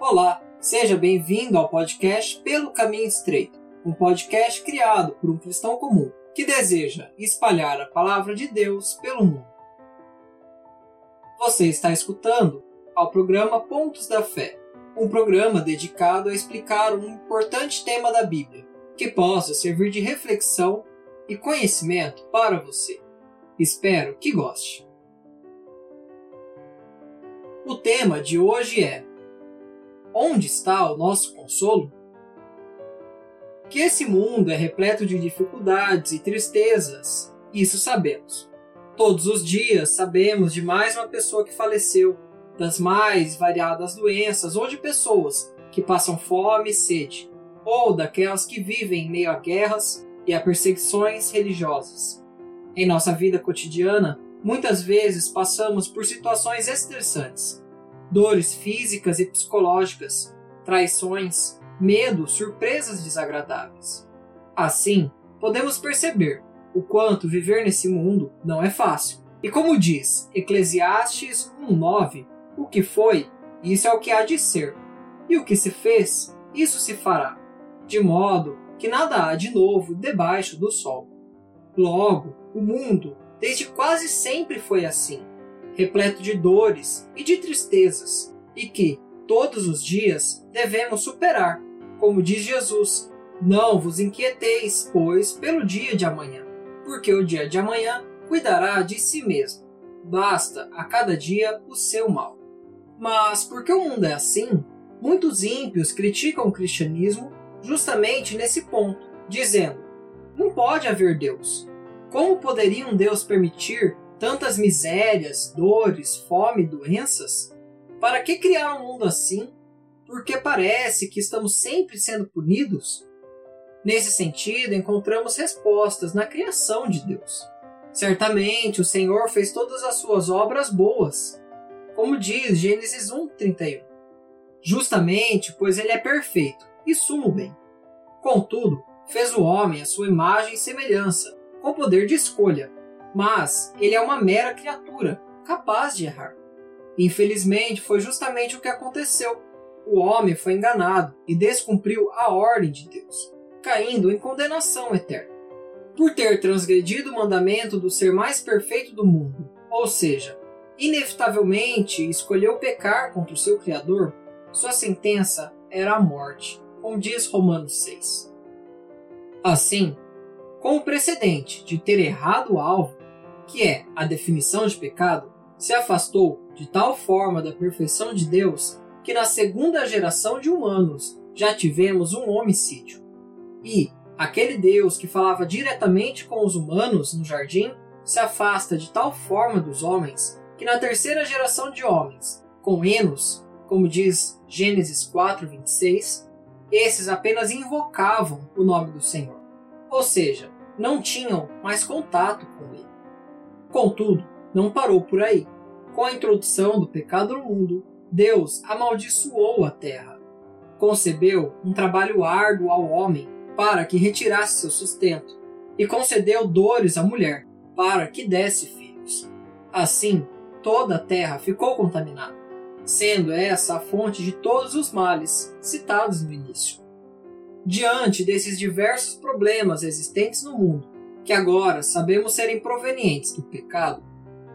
Olá, seja bem-vindo ao podcast Pelo Caminho Estreito, um podcast criado por um cristão comum que deseja espalhar a palavra de Deus pelo mundo. Você está escutando ao programa Pontos da Fé, um programa dedicado a explicar um importante tema da Bíblia que possa servir de reflexão e conhecimento para você. Espero que goste. O tema de hoje é Onde está o nosso consolo? Que esse mundo é repleto de dificuldades e tristezas, isso sabemos. Todos os dias sabemos de mais uma pessoa que faleceu, das mais variadas doenças ou de pessoas que passam fome e sede, ou daquelas que vivem em meio a guerras e a perseguições religiosas. Em nossa vida cotidiana, muitas vezes passamos por situações estressantes dores físicas e psicológicas, traições, medo, surpresas desagradáveis. Assim, podemos perceber o quanto viver nesse mundo não é fácil. E como diz Eclesiastes 1:9, o que foi, isso é o que há de ser, e o que se fez, isso se fará, de modo que nada há de novo debaixo do sol. Logo, o mundo desde quase sempre foi assim repleto de dores e de tristezas, e que, todos os dias, devemos superar. Como diz Jesus: Não vos inquieteis, pois, pelo dia de amanhã, porque o dia de amanhã cuidará de si mesmo. Basta a cada dia o seu mal. Mas porque o mundo é assim, muitos ímpios criticam o cristianismo justamente nesse ponto, dizendo: não pode haver Deus. Como poderia um Deus permitir tantas misérias, dores, fome, doenças? Para que criar um mundo assim? Porque parece que estamos sempre sendo punidos? Nesse sentido, encontramos respostas na criação de Deus. Certamente o Senhor fez todas as suas obras boas, como diz Gênesis 1:31. Justamente, pois ele é perfeito e sumo bem. Contudo, fez o homem à sua imagem e semelhança, com poder de escolha, mas ele é uma mera criatura, capaz de errar. Infelizmente, foi justamente o que aconteceu. O homem foi enganado e descumpriu a ordem de Deus, caindo em condenação eterna. Por ter transgredido o mandamento do ser mais perfeito do mundo, ou seja, inevitavelmente escolheu pecar contra o seu Criador, sua sentença era a morte, como diz Romanos 6. Assim, com o precedente de ter errado o alvo, que é a definição de pecado, se afastou de tal forma da perfeição de Deus que na segunda geração de humanos já tivemos um homicídio. E aquele Deus que falava diretamente com os humanos no jardim se afasta de tal forma dos homens que na terceira geração de homens, com Enos, como diz Gênesis 4:26, esses apenas invocavam o nome do Senhor. Ou seja, não tinham mais contato com ele. Contudo, não parou por aí. Com a introdução do pecado no mundo, Deus amaldiçoou a terra. Concebeu um trabalho árduo ao homem para que retirasse seu sustento, e concedeu dores à mulher para que desse filhos. Assim, toda a terra ficou contaminada, sendo essa a fonte de todos os males citados no início. Diante desses diversos problemas existentes no mundo, que agora sabemos serem provenientes do pecado,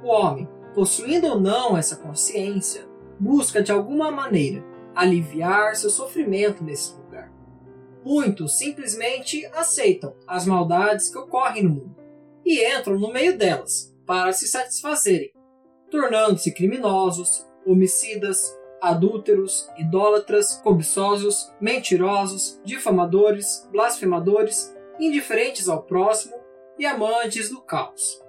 o homem, possuindo ou não essa consciência, busca de alguma maneira aliviar seu sofrimento nesse lugar. Muitos simplesmente aceitam as maldades que ocorrem no mundo e entram no meio delas para se satisfazerem, tornando-se criminosos, homicidas, adúlteros, idólatras, cobiçosos, mentirosos, difamadores, blasfemadores, indiferentes ao próximo e amantes do caos.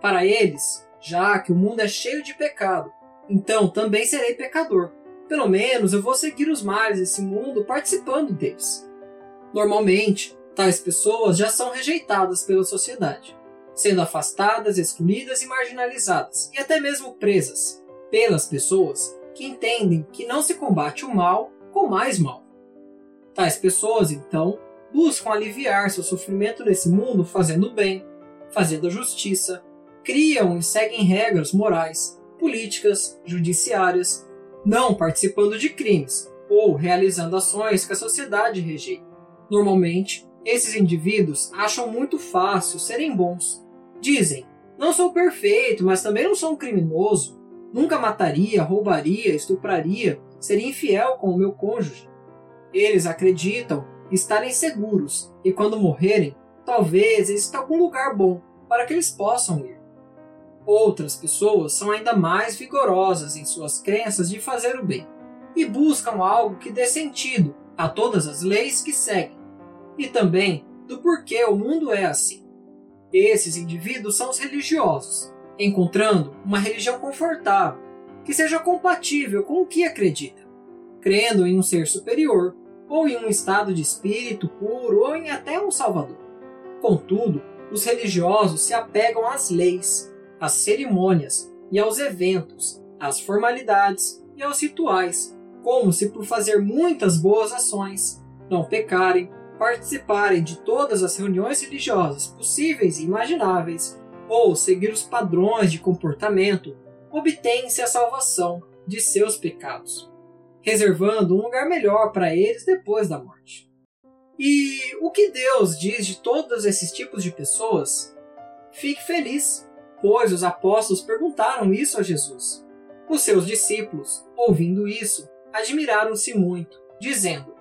Para eles, já que o mundo é cheio de pecado, então também serei pecador. Pelo menos eu vou seguir os males desse mundo participando deles. Normalmente, tais pessoas já são rejeitadas pela sociedade, sendo afastadas, excluídas e marginalizadas, e até mesmo presas, pelas pessoas que entendem que não se combate o mal com mais mal. Tais pessoas, então, buscam aliviar seu sofrimento nesse mundo fazendo o bem, fazendo a justiça, criam e seguem regras morais, políticas, judiciárias, não participando de crimes, ou realizando ações que a sociedade rejeita. Normalmente, esses indivíduos acham muito fácil serem bons. Dizem: Não sou perfeito, mas também não sou um criminoso. Nunca mataria, roubaria, estupraria, seria infiel com o meu cônjuge. Eles acreditam estarem seguros e quando morrerem, talvez exista algum lugar bom para que eles possam ir. Outras pessoas são ainda mais vigorosas em suas crenças de fazer o bem e buscam algo que dê sentido a todas as leis que seguem e também do porquê o mundo é assim. Esses indivíduos são os religiosos, encontrando uma religião confortável, que seja compatível com o que acredita, crendo em um ser superior, ou em um estado de espírito puro, ou em até um salvador. Contudo, os religiosos se apegam às leis, às cerimônias e aos eventos, às formalidades e aos rituais, como se por fazer muitas boas ações, não pecarem, participarem de todas as reuniões religiosas possíveis e imagináveis, ou seguir os padrões de comportamento, obtém-se a salvação de seus pecados, reservando um lugar melhor para eles depois da morte. E o que Deus diz de todos esses tipos de pessoas? Fique feliz, pois os apóstolos perguntaram isso a Jesus. Os seus discípulos, ouvindo isso, admiraram-se muito, dizendo: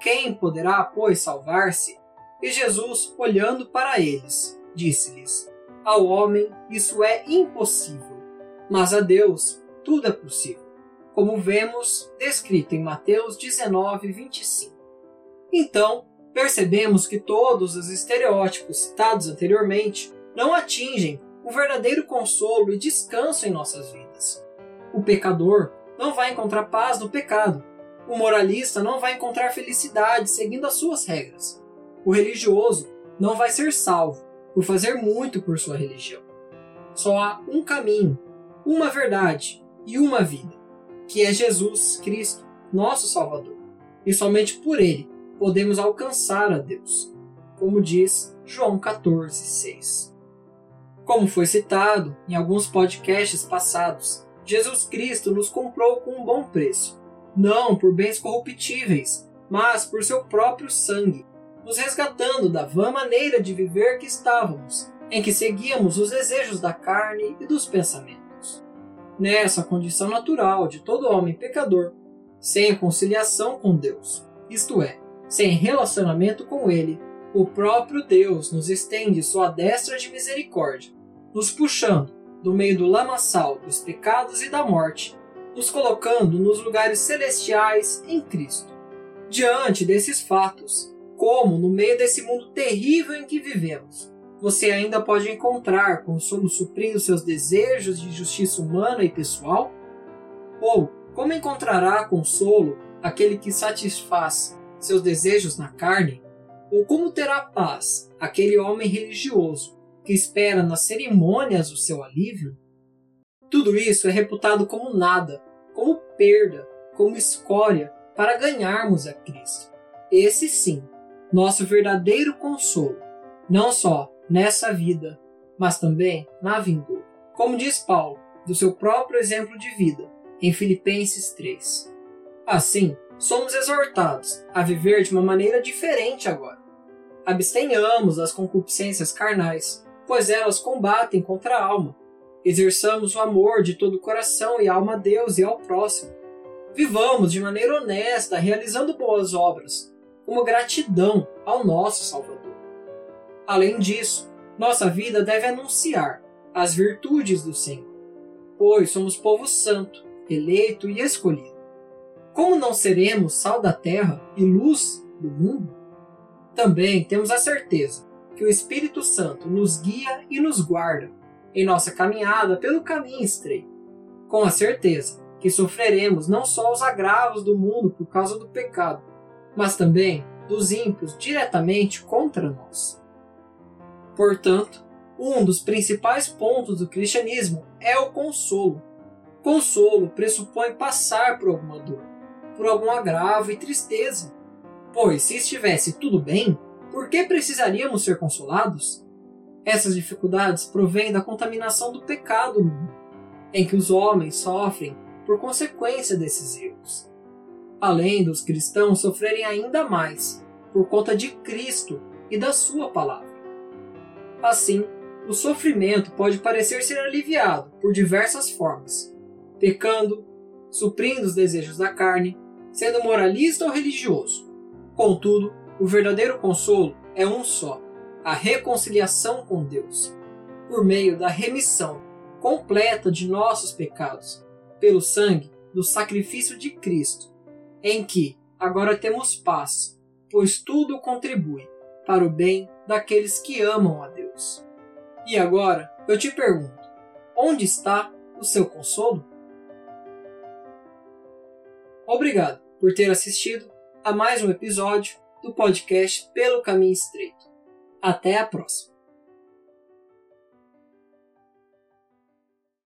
quem poderá, pois, salvar-se? E Jesus, olhando para eles, disse-lhes: Ao homem isso é impossível, mas a Deus tudo é possível, como vemos descrito em Mateus 19, 25. Então, percebemos que todos os estereótipos citados anteriormente não atingem o verdadeiro consolo e descanso em nossas vidas. O pecador não vai encontrar paz no pecado, o moralista não vai encontrar felicidade seguindo as suas regras. O religioso não vai ser salvo por fazer muito por sua religião. Só há um caminho, uma verdade e uma vida, que é Jesus Cristo, nosso Salvador. E somente por ele podemos alcançar a Deus, como diz João 14:6. Como foi citado em alguns podcasts passados, Jesus Cristo nos comprou com um bom preço não por bens corruptíveis, mas por seu próprio sangue, nos resgatando da vã maneira de viver que estávamos, em que seguíamos os desejos da carne e dos pensamentos. Nessa condição natural de todo homem pecador, sem conciliação com Deus, isto é, sem relacionamento com Ele, o próprio Deus nos estende sua destra de misericórdia, nos puxando do meio do lamaçal dos pecados e da morte nos colocando nos lugares celestiais em Cristo. Diante desses fatos, como no meio desse mundo terrível em que vivemos, você ainda pode encontrar consolo suprindo seus desejos de justiça humana e pessoal? Ou como encontrará consolo aquele que satisfaz seus desejos na carne? Ou como terá paz aquele homem religioso que espera nas cerimônias o seu alívio? Tudo isso é reputado como nada como perda, como escória para ganharmos a Cristo. Esse sim, nosso verdadeiro consolo, não só nessa vida, mas também na vindoura. Como diz Paulo, do seu próprio exemplo de vida, em Filipenses 3. Assim, somos exortados a viver de uma maneira diferente agora. Abstenhamos das concupiscências carnais, pois elas combatem contra a alma Exerçamos o amor de todo o coração e alma a Deus e ao próximo. Vivamos de maneira honesta, realizando boas obras, como gratidão ao nosso Salvador. Além disso, nossa vida deve anunciar as virtudes do Senhor, pois somos povo santo, eleito e escolhido. Como não seremos sal da terra e luz do mundo? Também temos a certeza que o Espírito Santo nos guia e nos guarda em nossa caminhada pelo caminho estreito, com a certeza que sofreremos não só os agravos do mundo por causa do pecado, mas também dos ímpios diretamente contra nós. Portanto, um dos principais pontos do cristianismo é o consolo. Consolo pressupõe passar por alguma dor, por algum agravo e tristeza. Pois, se estivesse tudo bem, por que precisaríamos ser consolados? Essas dificuldades provêm da contaminação do pecado no mundo, em que os homens sofrem por consequência desses erros. além dos cristãos sofrerem ainda mais por conta de Cristo e da Sua palavra. Assim, o sofrimento pode parecer ser aliviado por diversas formas, pecando, suprindo os desejos da carne, sendo moralista ou religioso. Contudo, o verdadeiro consolo é um só: a reconciliação com Deus, por meio da remissão completa de nossos pecados, pelo sangue do sacrifício de Cristo, em que agora temos paz, pois tudo contribui para o bem daqueles que amam a Deus. E agora eu te pergunto: onde está o seu consolo? Obrigado por ter assistido a mais um episódio do podcast Pelo Caminho Estreito. Até a próxima!